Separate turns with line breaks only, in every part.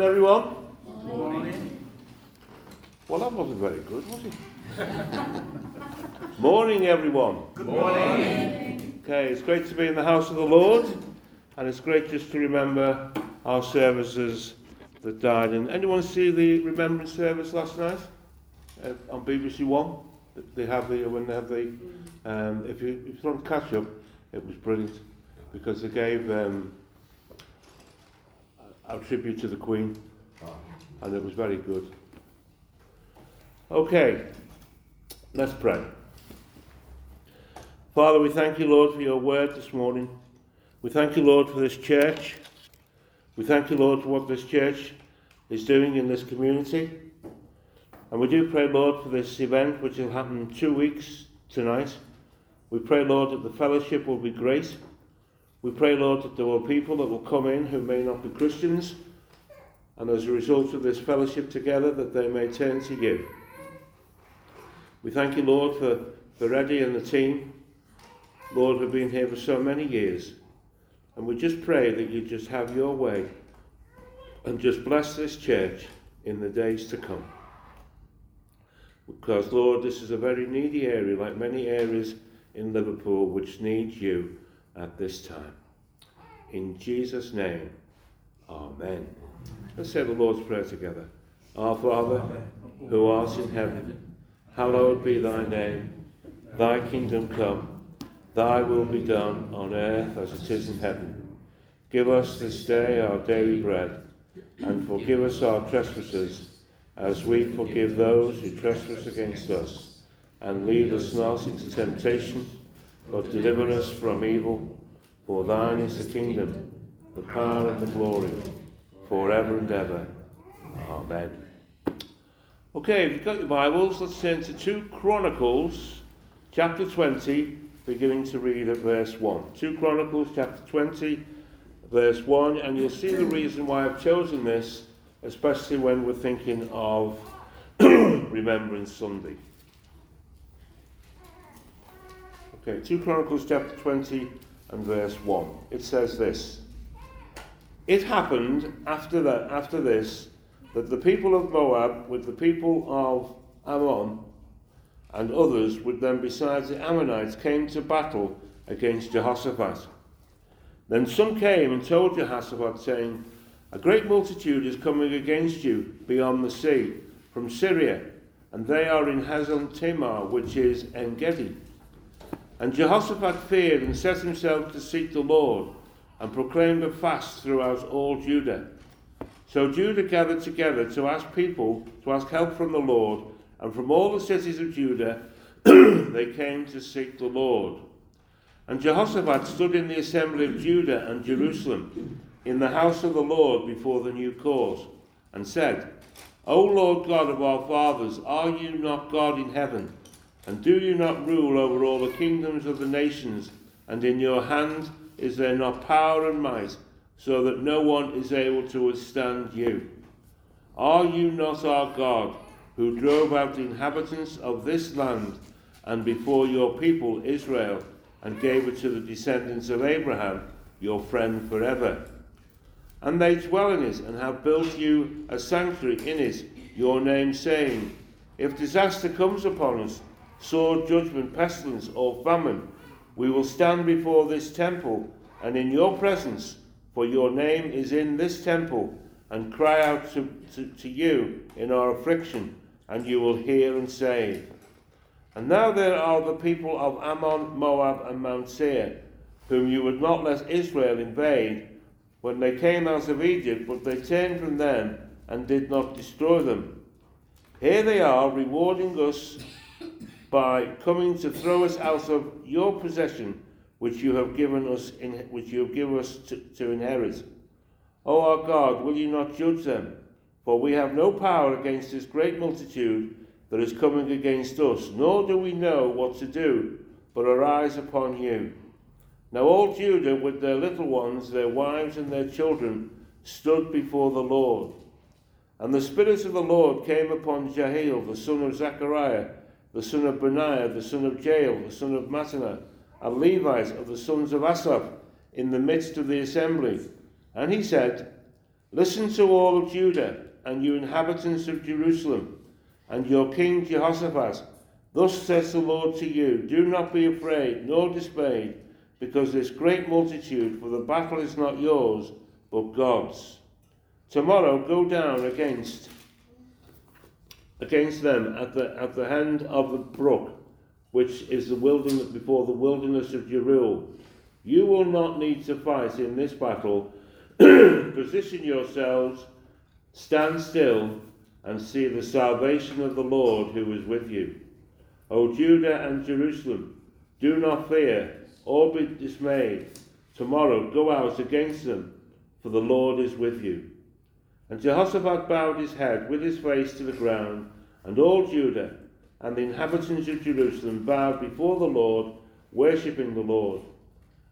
morning, everyone. Morning. Well, that wasn't very good, was it? morning, everyone.
Good morning.
Okay, it's great to be in the house of the Lord, and it's great just to remember our services that died. And anyone see the remembrance service last night uh, on BBC One? They have the when they have the um, if you if you don't catch up, it was brilliant because they gave um, a tribute to the Queen, and it was very good. Okay, let's pray. Father, we thank you, Lord, for your word this morning. We thank you, Lord, for this church. We thank you, Lord, for what this church is doing in this community. And we do pray, Lord, for this event which will happen in two weeks tonight. We pray, Lord, that the fellowship will be great. We pray, Lord, that there will people that will come in who may not be Christians, and as a result of this fellowship together, that they may turn to you. We thank you, Lord, for, for Eddie and the team, Lord, who've been here for so many years. And we just pray that you just have your way and just bless this church in the days to come. Because, Lord, this is a very needy area, like many areas in Liverpool, which needs you at this time. In Jesus' name, Amen. Let's say the Lord's Prayer together. Our Father, who art in heaven, hallowed be thy name. Thy kingdom come, thy will be done on earth as it is in heaven. Give us this day our daily bread, and forgive us our trespasses, as we forgive those who trespass against us. And lead us not into temptation but deliver us from evil. For thine is the kingdom, the power, and the glory, forever and ever. Amen. Okay, if you've got your Bibles, let's turn to 2 Chronicles, chapter 20, beginning to read at verse 1. 2 Chronicles, chapter 20, verse 1, and you'll see the reason why I've chosen this, especially when we're thinking of Remembrance Sunday. Okay, 2 Chronicles chapter 20 and verse 1. It says this It happened after that after this that the people of Moab with the people of Ammon and others with them besides the Ammonites came to battle against Jehoshaphat. Then some came and told Jehoshaphat, saying, A great multitude is coming against you beyond the sea, from Syria, and they are in Hazan Tamar, which is Engedi. And Jehoshaphat feared and set himself to seek the Lord and proclaimed a fast throughout all Judah. So Judah gathered together to ask people to ask help from the Lord, and from all the cities of Judah they came to seek the Lord. And Jehoshaphat stood in the assembly of Judah and Jerusalem in the house of the Lord before the new court and said, O Lord God of our fathers, are you not God in heaven? And do you not rule over all the kingdoms of the nations? And in your hand is there not power and might, so that no one is able to withstand you? Are you not our God, who drove out the inhabitants of this land and before your people Israel, and gave it to the descendants of Abraham, your friend forever? And they dwell in it, and have built you a sanctuary in it, your name saying, If disaster comes upon us, sword, judgment, pestilence, or famine, we will stand before this temple and in your presence, for your name is in this temple, and cry out to, to, to you in our affliction, and you will hear and save. And now there are the people of Ammon, Moab, and Mount Seir, whom you would not let Israel invade when they came out of Egypt, but they turned from them and did not destroy them. Here they are, rewarding us by coming to throw us out of your possession, which you have given us, in, which you have given us to, to inherit. O our God, will you not judge them? For we have no power against this great multitude that is coming against us, nor do we know what to do, but arise upon you. Now all Judah, with their little ones, their wives, and their children, stood before the Lord. And the Spirit of the Lord came upon Jehiel, the son of Zechariah, the son of Benaiah, the son of Jael, the son of Mattaniah, a Levite of the sons of Asaph, in the midst of the assembly. And he said, Listen to all of Judah, and you inhabitants of Jerusalem, and your king Jehoshaphat. Thus says the Lord to you Do not be afraid, nor dismayed, because this great multitude, for the battle is not yours, but God's. Tomorrow go down against against them at the at the hand of the brook, which is the wilderness before the wilderness of Jeruel. You will not need to fight in this battle. Position yourselves, stand still, and see the salvation of the Lord who is with you. O Judah and Jerusalem, do not fear or be dismayed. Tomorrow go out against them, for the Lord is with you. And Jehoshaphat bowed his head with his face to the ground, and all Judah and the inhabitants of Jerusalem bowed before the Lord, worshipping the Lord.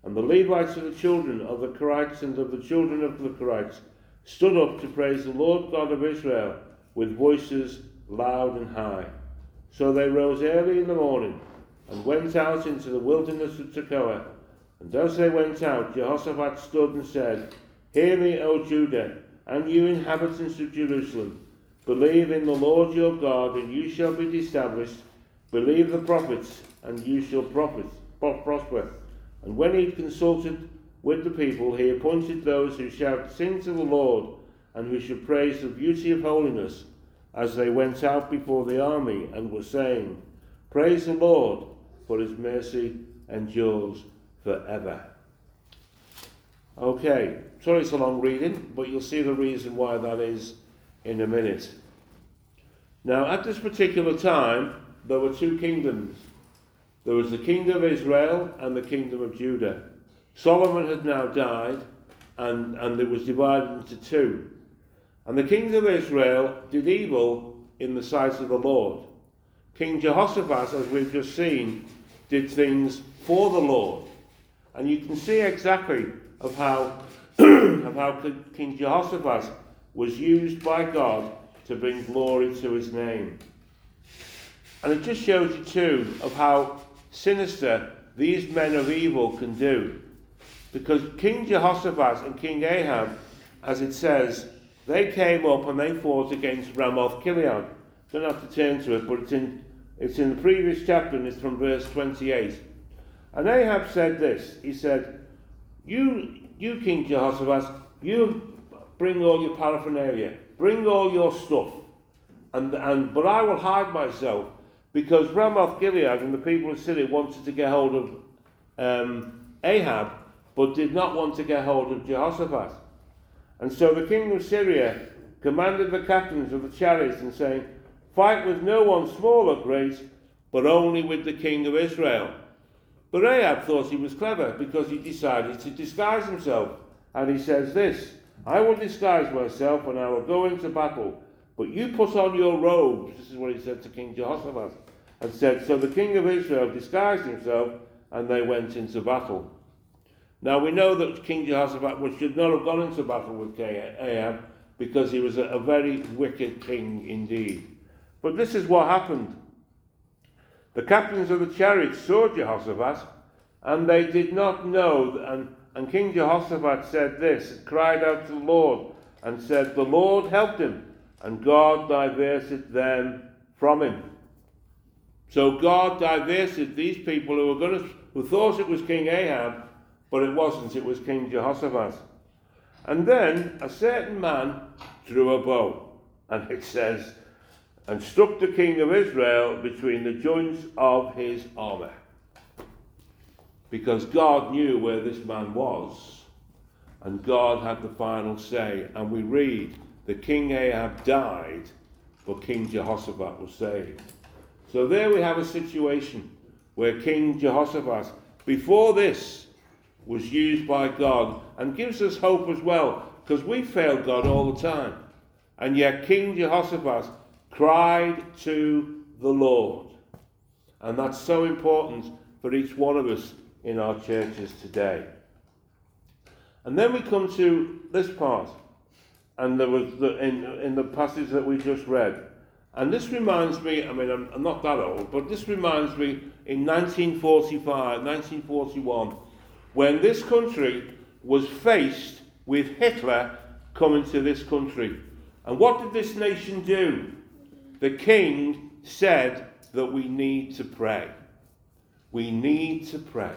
And the Levites of the children of the Kerites and of the children of the Korahites stood up to praise the Lord God of Israel with voices loud and high. So they rose early in the morning and went out into the wilderness of Tekoa. And as they went out, Jehoshaphat stood and said, Hear me, O Judah, and you inhabitants of Jerusalem. Believe in the Lord your God, and you shall be established. Believe the prophets, and you shall profit, prosper. And when he consulted with the people, he appointed those who should sing to the Lord, and who should praise the beauty of holiness, as they went out before the army, and were saying, Praise the Lord, for his mercy endures forever. Okay, sorry it's a long reading, but you'll see the reason why that is in a minute. Now, at this particular time, there were two kingdoms. There was the kingdom of Israel and the kingdom of Judah. Solomon had now died, and, and it was divided into two. And the kingdom of Israel did evil in the sight of the Lord. King Jehoshaphat, as we've just seen, did things for the Lord. And you can see exactly of how, of how King Jehoshaphat was used by God to bring glory to his name. And it just shows you too of how sinister these men of evil can do. Because King Jehoshaphat and King Ahab, as it says, they came up and they fought against Ramoth Gilead. Don't have to turn to it, but it's in, it's in the previous chapter and it's from verse 28. And Ahab said this He said, You, you King Jehoshaphat, you bring all your paraphernalia, bring all your stuff, and, and but I will hide myself because Ramoth Gilead and the people of Syria wanted to get hold of um, Ahab, but did not want to get hold of Jehoshaphat. And so the king of Syria commanded the captains of the chariots and saying, Fight with no one small or great, but only with the king of Israel. But Ahab thought he was clever because he decided to disguise himself. And he says this I will disguise myself and I will go into battle. But you put on your robes. This is what he said to King Jehoshaphat. And said, So the king of Israel disguised himself and they went into battle. Now we know that King Jehoshaphat should not have gone into battle with Ahab because he was a very wicked king indeed. But this is what happened. The captains of the chariots saw Jehoshaphat, and they did not know. And, and King Jehoshaphat said this, and cried out to the Lord, and said, The Lord helped him, and God diverted them from him. So God diverted these people who were going to, who thought it was King Ahab, but it wasn't. It was King Jehoshaphat. And then a certain man drew a bow, and it says, and struck the king of Israel between the joints of his armor. Because God knew where this man was, and God had the final say. And we read that King Ahab died, but King Jehoshaphat was saved. So there we have a situation where King Jehoshaphat, before this, was used by God and gives us hope as well, because we fail God all the time. And yet King Jehoshaphat cried to the Lord. And that's so important for each one of us in our churches today. And then we come to this part, and there was the, in, in the passage that we just read. And this reminds me, I mean, I'm, I'm not that old, but this reminds me in 1945, 1941, when this country was faced with Hitler coming to this country. And what did this nation do? The king said that we need to pray. We need to pray.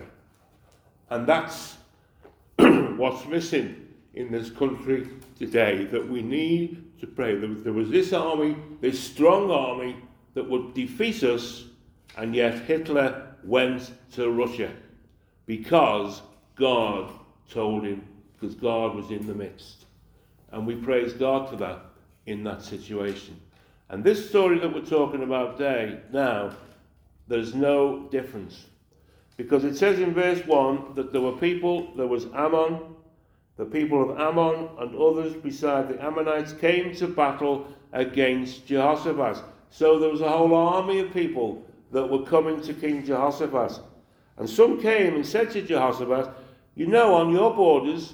And that's what's missing in this country today that we need to pray. There was this army, this strong army that would defeat us, and yet Hitler went to Russia because God told him, because God was in the midst. And we praise God for that in that situation. And this story that we're talking about today, now, there's no difference. Because it says in verse 1 that there were people, there was Ammon, the people of Ammon and others beside the Ammonites came to battle against Jehoshaphat. So there was a whole army of people that were coming to King Jehoshaphat. And some came and said to Jehoshaphat, You know, on your borders,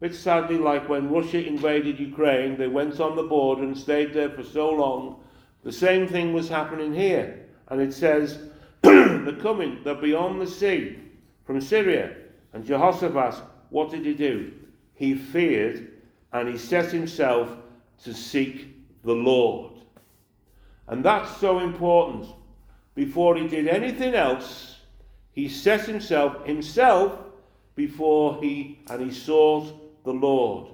bit sadly like when Russia invaded Ukraine, they went on the border and stayed there for so long. The same thing was happening here. And it says, They're coming, they're beyond the sea from Syria. And Jehoshaphat, what did he do? He feared and he set himself to seek the Lord. And that's so important. Before he did anything else, he set himself himself before he and he sought the Lord.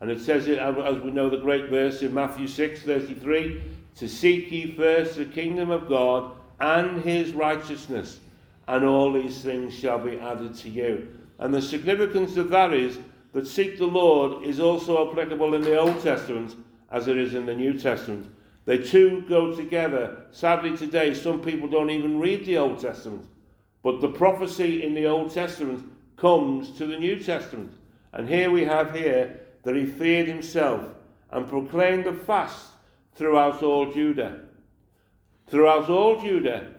And it says it as we know the great verse in Matthew 6 33 to seek ye first the kingdom of God and his righteousness, and all these things shall be added to you. And the significance of that is that seek the Lord is also applicable in the Old Testament as it is in the New Testament. They two go together. Sadly, today, some people don't even read the Old Testament. But the prophecy in the Old Testament comes to the New Testament. And here we have here that he feared himself and proclaimed a fast throughout all Judah. Throughout all Judah,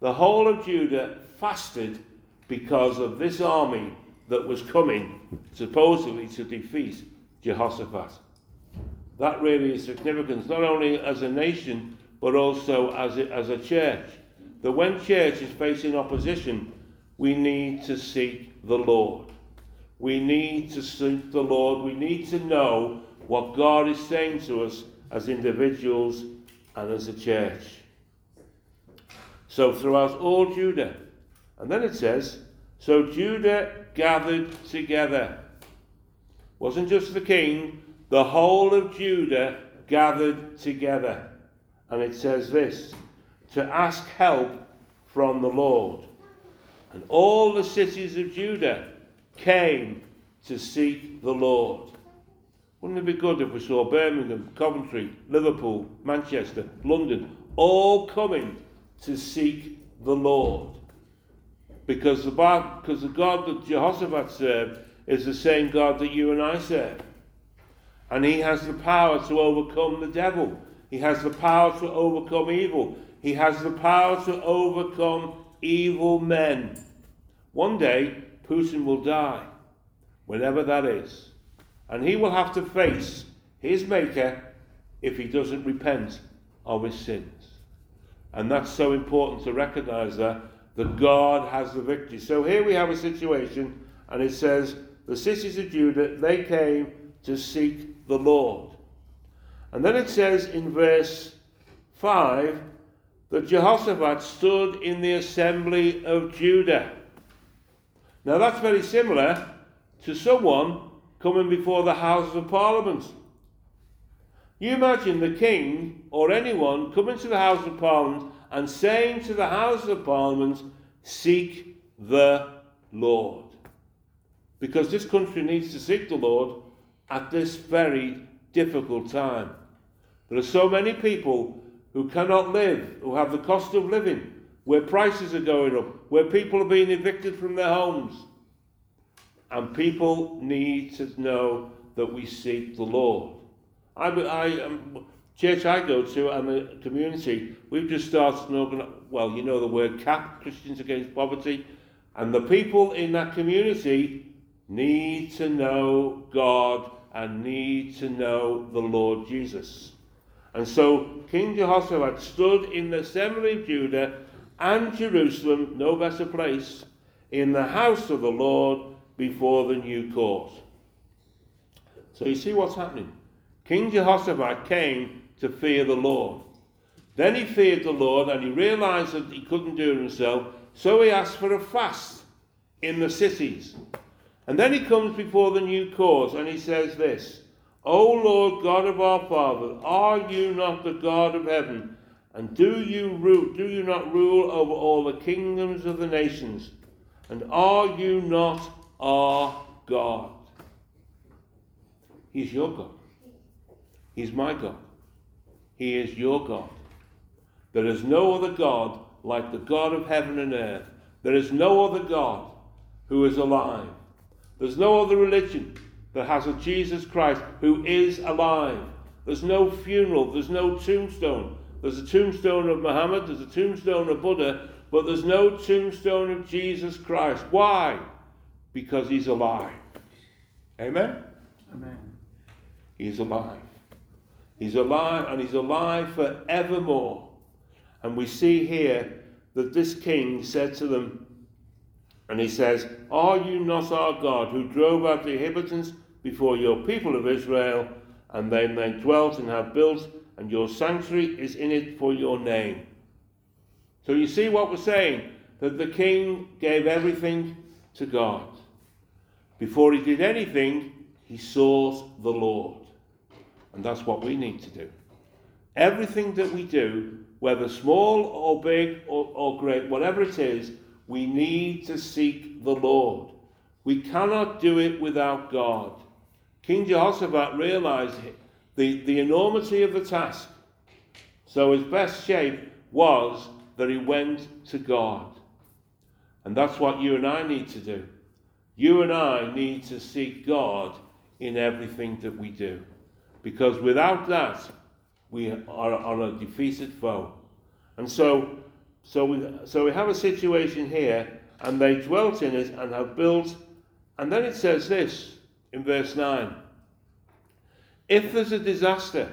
the whole of Judah fasted because of this army that was coming supposedly to defeat Jehoshaphat. That really is significant, not only as a nation, but also as a, as a church. That when church is facing opposition, we need to seek the Lord. We need to seek the Lord. We need to know what God is saying to us as individuals and as a church. So throughout all Judah. And then it says, So Judah gathered together. Wasn't just the king, the whole of Judah gathered together. And it says this to ask help from the Lord. And all the cities of Judah came to seek the Lord. Wouldn't it be good if we saw Birmingham, Coventry, Liverpool, Manchester, London, all coming to seek the Lord? Because the, because the God that Jehoshaphat served is the same God that you and I serve. And he has the power to overcome the devil. He has the power to overcome evil. He has the power to overcome evil men. One day, Putin will die, whenever that is. And he will have to face his Maker if he doesn't repent of his sins. And that's so important to recognize that, that God has the victory. So here we have a situation, and it says, The cities of Judah, they came to seek the Lord. And then it says in verse 5 that Jehoshaphat stood in the assembly of Judah. Now that's very similar to someone coming before the Houses of Parliament. You imagine the king or anyone coming to the House of Parliament and saying to the House of Parliament, Seek the Lord. Because this country needs to seek the Lord at this very difficult time. There are so many people who cannot live, who have the cost of living, where prices are going up, where people are being evicted from their homes. And people need to know that we seek the Lord. I, I um, church I go to and the community, we've just started an organ. Well, you know the word CAP, Christians Against Poverty, and the people in that community need to know God and need to know the Lord Jesus. And so King Jehoshaphat stood in the assembly of Judah and Jerusalem, no better place, in the house of the Lord before the new court. So you see what's happening. King Jehoshaphat came to fear the Lord. Then he feared the Lord and he realized that he couldn't do it himself, so he asked for a fast in the cities. And then he comes before the new court and he says this O Lord God of our fathers, are you not the God of heaven? And do you rule, do you not rule over all the kingdoms of the nations? And are you not our God? He's your God. He's my God. He is your God. There is no other God like the God of heaven and earth. There is no other God who is alive. There's no other religion that has a Jesus Christ who is alive. There's no funeral, there's no tombstone. There's a tombstone of Muhammad, there's a tombstone of Buddha, but there's no tombstone of Jesus Christ. Why? Because he's alive. Amen?
Amen.
He's alive. He's alive and he's alive forevermore. And we see here that this king said to them, and he says, Are you not our God who drove out the inhabitants before your people of Israel, and then they may dwelt and have built, and your sanctuary is in it for your name? So you see what we're saying? That the king gave everything to God. Before he did anything, he sought the Lord. And that's what we need to do. Everything that we do, whether small or big or, or great, whatever it is, we need to seek the Lord. We cannot do it without God. King Jehoshaphat realized the, the enormity of the task. So his best shape was that he went to God. And that's what you and I need to do. You and I need to seek God in everything that we do. Because without that, we are on a defeated foe. And so so we, so we have a situation here, and they dwelt in it and have built. And then it says this in verse 9 If there's a disaster,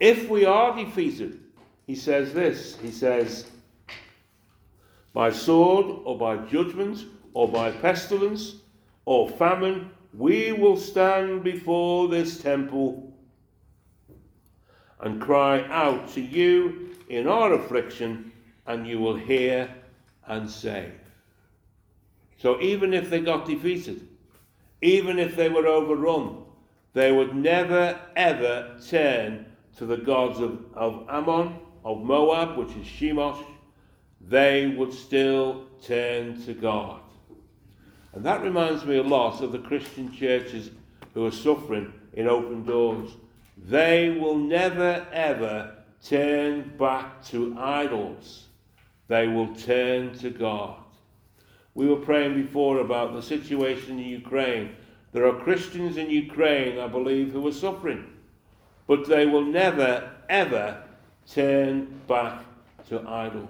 if we are defeated, he says this He says, by sword or by judgment or by pestilence or famine, we will stand before this temple and cry out to you in our affliction and you will hear and save. So even if they got defeated, even if they were overrun, they would never ever turn to the gods of, of Ammon, of Moab, which is Chemosh. They would still turn to God. And that reminds me a lot of the Christian churches who are suffering in open doors. They will never ever turn back to idols they will turn to God. We were praying before about the situation in Ukraine. There are Christians in Ukraine, I believe, who are suffering, but they will never, ever turn back to idols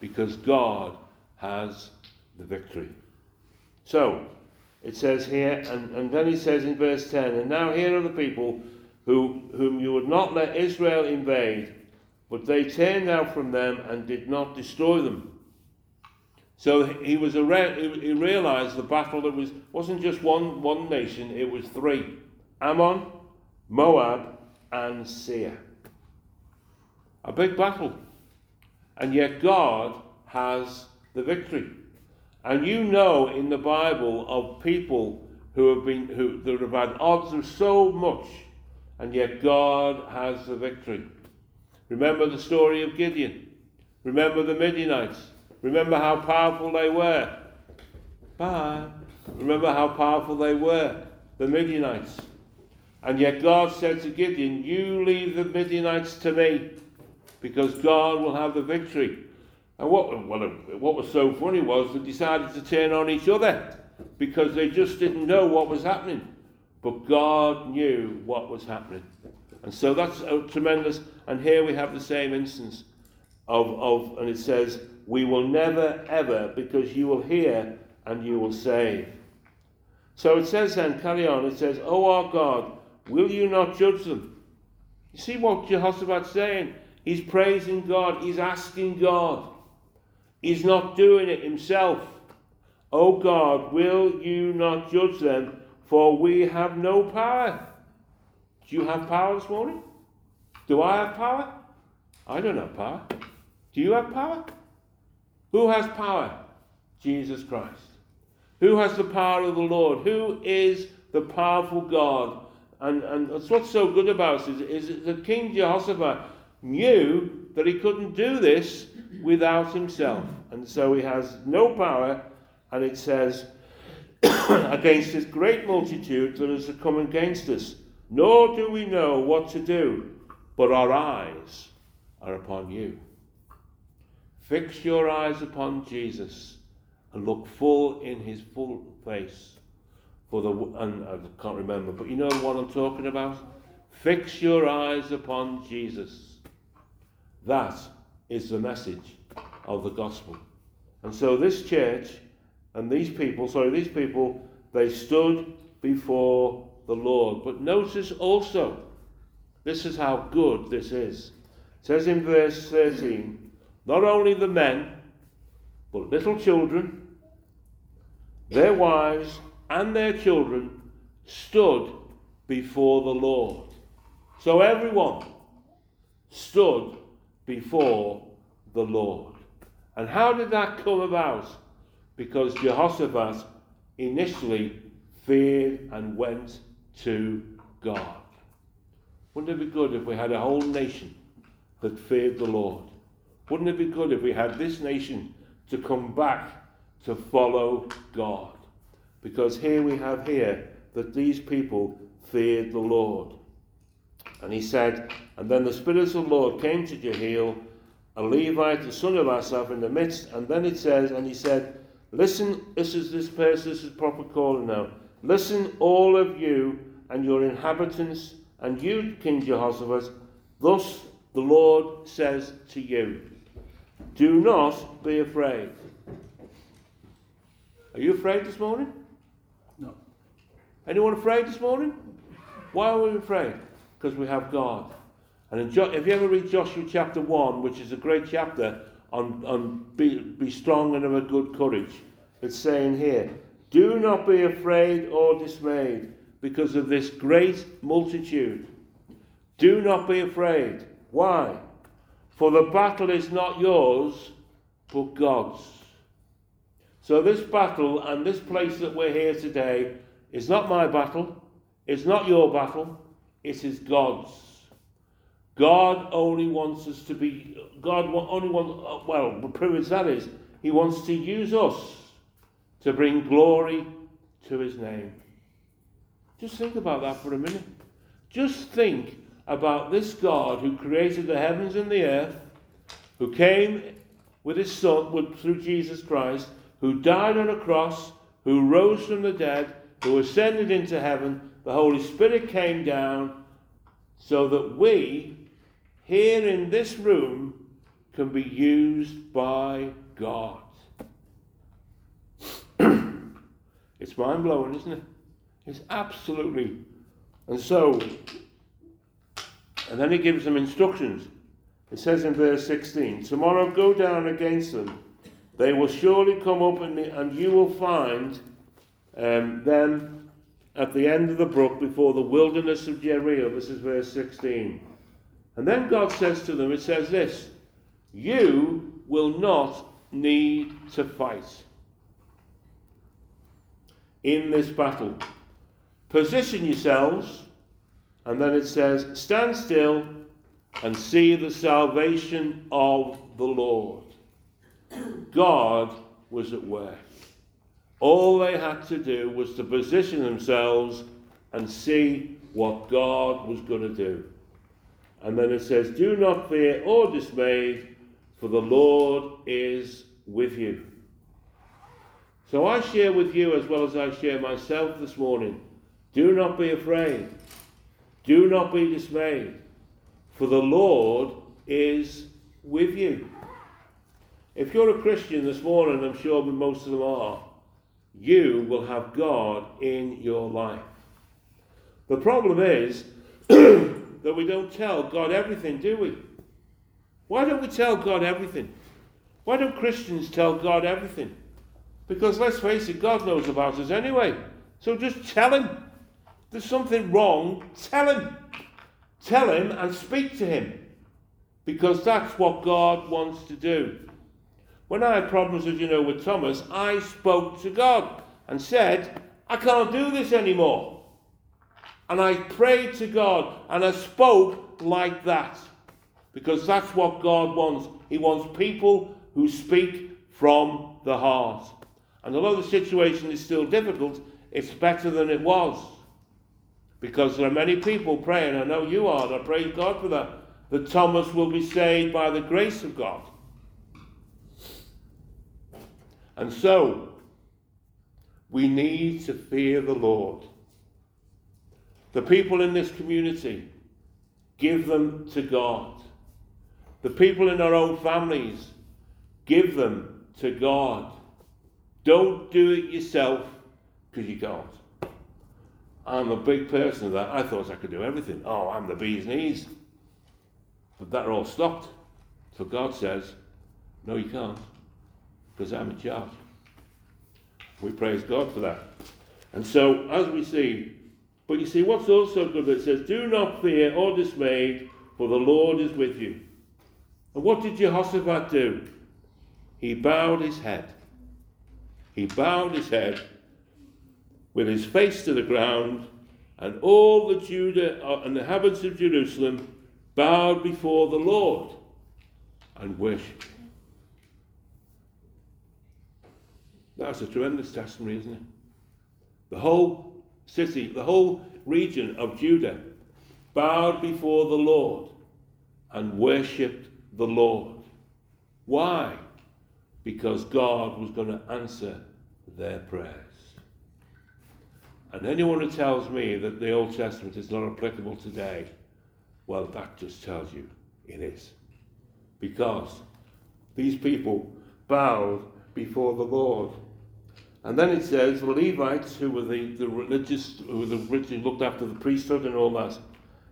because God has the victory. So, it says here, and, and then he says in verse 10, And now here are the people who, whom you would not let Israel invade but they turned out from them and did not destroy them. So he was he realized the battle that was wasn't just one one nation; it was three: Ammon, Moab, and Seir. A big battle, and yet God has the victory. And you know in the Bible of people who have been who that have had odds of so much, and yet God has the victory. Remember the story of Gideon. Remember the Midianites. Remember how powerful they were. Bye. Remember how powerful they were, the Midianites. And yet God said to Gideon, You leave the Midianites to me, because God will have the victory. And what, what, what was so funny was they decided to turn on each other because they just didn't know what was happening. But God knew what was happening. And so that's tremendous. And here we have the same instance of, of and it says, We will never ever, because you will hear and you will save. So it says then, carry on, it says, O our God, will you not judge them? You see what Jehoshaphat's saying? He's praising God, he's asking God. He's not doing it himself. O God, will you not judge them? for we have no power. Do you have power this morning? Do I have power? I don't have power. Do you have power? Who has power? Jesus Christ. Who has the power of the Lord? Who is the powerful God? And, and that's what's so good about it is, is that King Jehoshaphat knew that he couldn't do this without himself. And so he has no power, and it says, against this great multitude that is come against us. Nor do we know what to do, but our eyes are upon you. Fix your eyes upon Jesus and look full in his full face. For the and I can't remember, but you know what I'm talking about? Fix your eyes upon Jesus. That is the message of the gospel. And so this church and these people, sorry, these people, they stood before the Lord. But notice also, this is how good this is. It says in verse 13, not only the men, but little children, their wives, and their children stood before the Lord. So everyone stood before the Lord. And how did that come about? Because Jehoshaphat initially feared and went to God. Wouldn't it be good if we had a whole nation that feared the Lord? Wouldn't it be good if we had this nation to come back to follow God? Because here we have here that these people feared the Lord. And he said, And then the Spirit of the Lord came to Jehiel, a Levite, the son of Asaph, in the midst. And then it says, And he said, Listen, this is this person, this is proper calling now. Listen, all of you and your inhabitants, and you, King Jehoshaphat, thus the Lord says to you, Do not be afraid. Are you afraid this morning?
No.
Anyone afraid this morning? Why are we afraid? Because we have God. And in jo- if you ever read Joshua chapter 1, which is a great chapter on, on be, be strong and of a good courage, it's saying here, Do not be afraid or dismayed because of this great multitude. Do not be afraid. Why? For the battle is not yours, but God's. So, this battle and this place that we're here today is not my battle, it's not your battle, it is God's. God only wants us to be, God only wants, well, the privilege that is, He wants to use us to bring glory to His name. Just think about that for a minute. Just think about this God who created the heavens and the earth, who came with His Son through Jesus Christ who died on a cross, who rose from the dead, who ascended into heaven. The Holy Spirit came down so that we, here in this room, can be used by God. it's mind blowing, isn't it? It's absolutely. And so, and then he gives them instructions. It says in verse 16 Tomorrow go down against them they will surely come up and, and you will find um, them at the end of the brook before the wilderness of Jericho. This is verse 16. And then God says to them, it says this You will not need to fight in this battle. Position yourselves, and then it says, Stand still and see the salvation of the Lord. God was at work. All they had to do was to position themselves and see what God was going to do. And then it says, Do not fear or dismay, for the Lord is with you. So I share with you as well as I share myself this morning. Do not be afraid. Do not be dismayed, for the Lord is with you. If you're a Christian this morning, I'm sure most of them are, you will have God in your life. The problem is that we don't tell God everything, do we? Why don't we tell God everything? Why don't Christians tell God everything? Because let's face it, God knows about us anyway. So just tell him. There's something wrong, tell him. Tell him and speak to him. Because that's what God wants to do. When I had problems, as you know, with Thomas, I spoke to God and said, I can't do this anymore. And I prayed to God and I spoke like that. Because that's what God wants. He wants people who speak from the heart. And although the situation is still difficult, it's better than it was. Because there are many people praying, I know you are, and I praise God for that, that Thomas will be saved by the grace of God. And so, we need to fear the Lord. The people in this community, give them to God. The people in our own families, give them to God. Don't do it yourself because you can't. I'm a big person that. I thought I could do everything. Oh, I'm the bee's knees. But that all stopped. So God says, no, you can't, because I'm in charge. We praise God for that. And so, as we see, but you see, what's also good, it says, Do not fear or dismay, for the Lord is with you. And what did Jehoshaphat do? He bowed his head. He bowed his head with his face to the ground, and all the Judah uh, and the inhabitants of Jerusalem bowed before the Lord and worshipped. That's a tremendous testimony, isn't it? The whole city, the whole region of Judah bowed before the Lord and worshipped the Lord. Why? Because God was going to answer their prayers. And anyone who tells me that the Old Testament is not applicable today, well, that just tells you it is. Because these people bowed before the Lord. And then it says the Levites, who were the, the religious, who were the religious, looked after the priesthood and all that,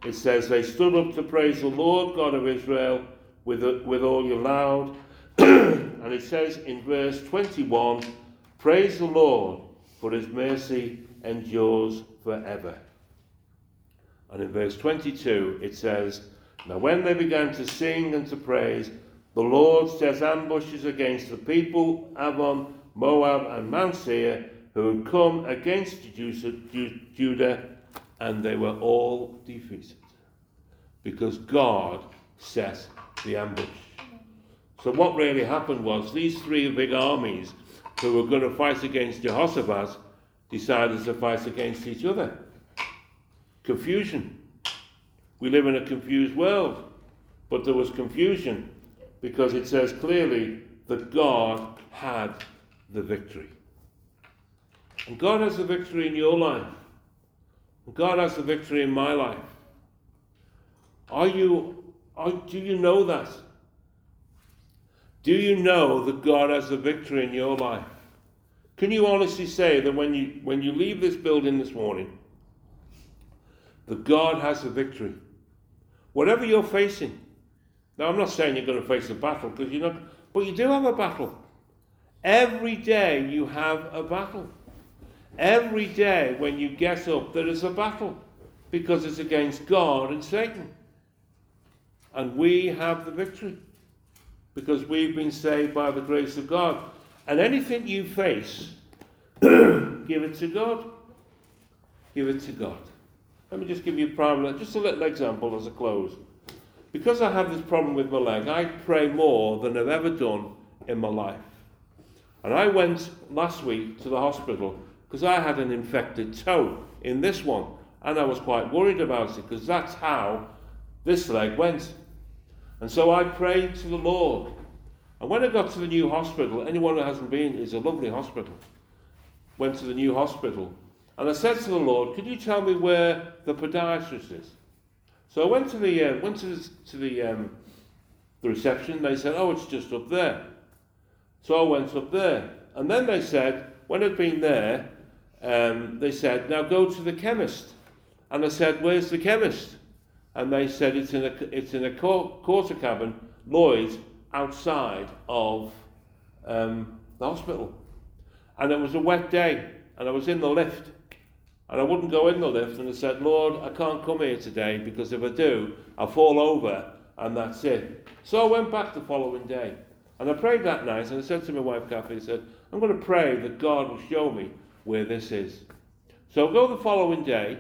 it says they stood up to praise the Lord God of Israel with, with all your loud. and it says in verse 21, praise the Lord for his mercy endures forever. And in verse 22 it says, Now when they began to sing and to praise, the Lord set ambushes against the people, Ammon, Moab, and Mount Seir, who had come against Judah, and they were all defeated. Because God set the ambush. So what really happened was these three big armies who were going to fight against Jehoshaphat decided to fight against each other. Confusion. We live in a confused world, but there was confusion because it says clearly that God had the victory. And God has the victory in your life. God has the victory in my life. Are you, are, do you know that? Do you know that God has the victory in your life? Can you honestly say that when you, when you leave this building this morning, that God has the victory? Whatever you're facing. Now, I'm not saying you're going to face a battle because you're not, but you do have a battle. Every day you have a battle. Every day when you get up, there is a battle because it's against God and Satan. And we have the victory because we've been saved by the grace of God. And anything you face, give it to God. Give it to God. Let me just give you a problem, just a little example as a close. Because I have this problem with my leg, I pray more than I've ever done in my life. And I went last week to the hospital because I had an infected toe in this one. And I was quite worried about it because that's how this leg went. And so I prayed to the Lord and when I got to the new hospital, anyone who hasn't been, is a lovely hospital. Went to the new hospital, and I said to the Lord, "Could you tell me where the podiatrist is?" So I went to the uh, went to the, to the um, the reception. They said, "Oh, it's just up there." So I went up there, and then they said, when I'd been there, um, they said, "Now go to the chemist." And I said, "Where's the chemist?" And they said, "It's in a it's in a Portakabin, Lloyd's." Outside of um, the hospital. And it was a wet day, and I was in the lift. And I wouldn't go in the lift, and I said, Lord, I can't come here today because if I do, I'll fall over, and that's it. So I went back the following day. And I prayed that night, and I said to my wife, Kathy, I said, I'm going to pray that God will show me where this is. So I go the following day,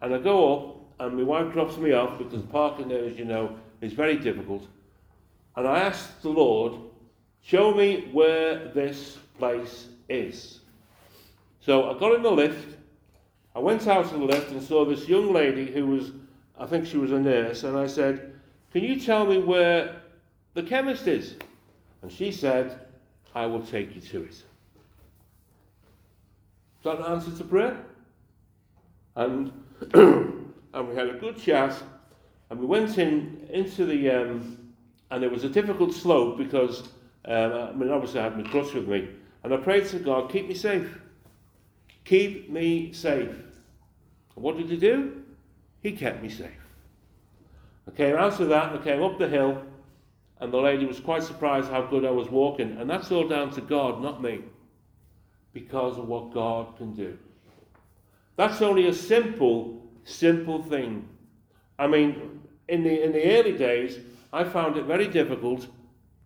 and I go up, and my wife drops me off because parking there, as you know, is very difficult. And I asked the Lord, show me where this place is. So I got in the lift, I went out of the lift and saw this young lady who was, I think she was a nurse, and I said, Can you tell me where the chemist is? And she said, I will take you to it. Is that an answer to prayer? And, and we had a good chat, and we went in into the, um, and it was a difficult slope because, um, I mean, obviously I had my crutch with me, and I prayed to God, keep me safe. Keep me safe. And what did he do? He kept me safe. I came out of that, I came up the hill, and the lady was quite surprised how good I was walking. And that's all down to God, not me, because of what God can do. That's only a simple, simple thing. I mean, in the, in the early days, I found it very difficult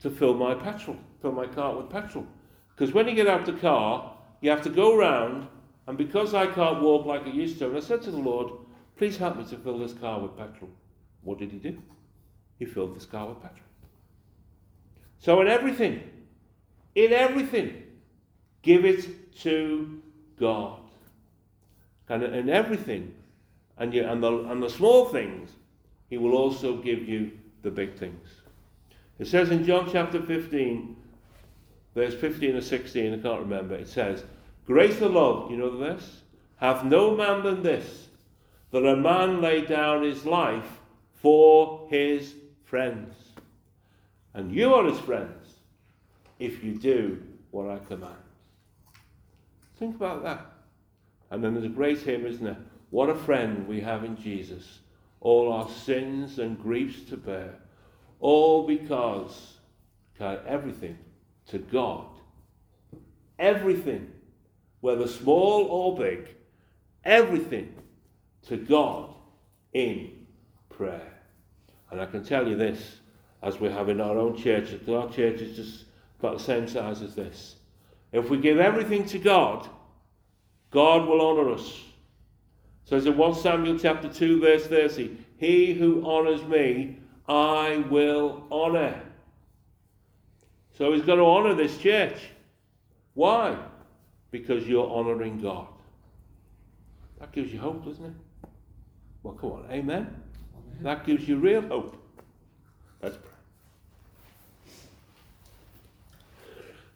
to fill my petrol, fill my car with petrol. Because when you get out the car, you have to go round, and because I can't walk like I used to, and I said to the Lord, please help me to fill this car with petrol. What did he do? He filled this car with petrol. So, in everything, in everything, give it to God. And in everything, and, you, and, the, and the small things, He will also give you the big things. It says in John chapter 15, verse 15 or 16, I can't remember, it says, Greater love, you know this? Hath no man than this, that a man lay down his life for his friends. And you are his friends if you do what I command. Think about that. And then there's a great hymn, isn't there? What a friend we have in Jesus. All our sins and griefs to bear. All because everything to God. Everything, whether small or big, everything to God in prayer. And I can tell you this as we have in our own church. Our church is just about the same size as this. If we give everything to God, God will honour us. So it's in 1 Samuel chapter 2, verse 30. He who honours me, I will honour. So he's going to honour this church. Why? Because you're honouring God. That gives you hope, doesn't it? Well, come on, amen? amen. That gives you real hope. Let's pray.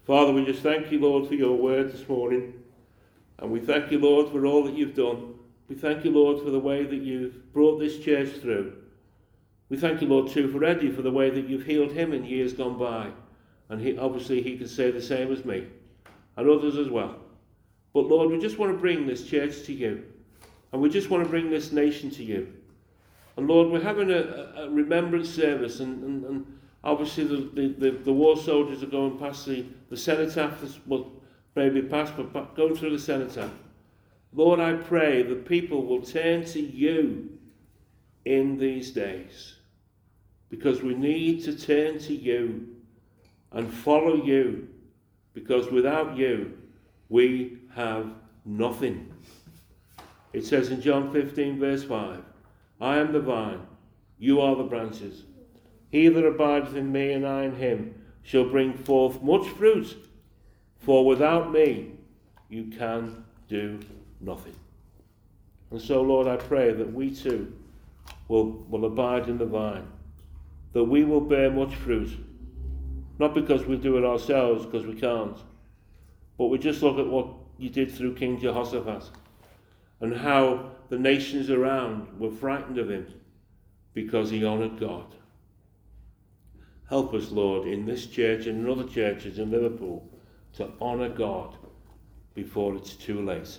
Father, we just thank you, Lord, for your word this morning. And we thank you, Lord, for all that you've done. We thank you, Lord, for the way that you've brought this church through. We thank you, Lord, too, for Eddie, for the way that you've healed him in years gone by. And he, obviously, he can say the same as me, and others as well. But, Lord, we just want to bring this church to you. And we just want to bring this nation to you. And, Lord, we're having a, a remembrance service, and, and, and obviously the, the, the, war soldiers are going past the, the cenotaph, well, maybe past, but going through the cenotaph. Lord, I pray that people will turn to you in these days because we need to turn to you and follow you because without you we have nothing. It says in John 15, verse 5 I am the vine, you are the branches. He that abideth in me and I in him shall bring forth much fruit, for without me you can do nothing. And so, Lord, I pray that we too will, will abide in the vine, that we will bear much fruit, not because we do it ourselves, because we can't, but we just look at what you did through King Jehoshaphat and how the nations around were frightened of him because he honoured God. Help us, Lord, in this church and in other churches in Liverpool to honour God before it's too late.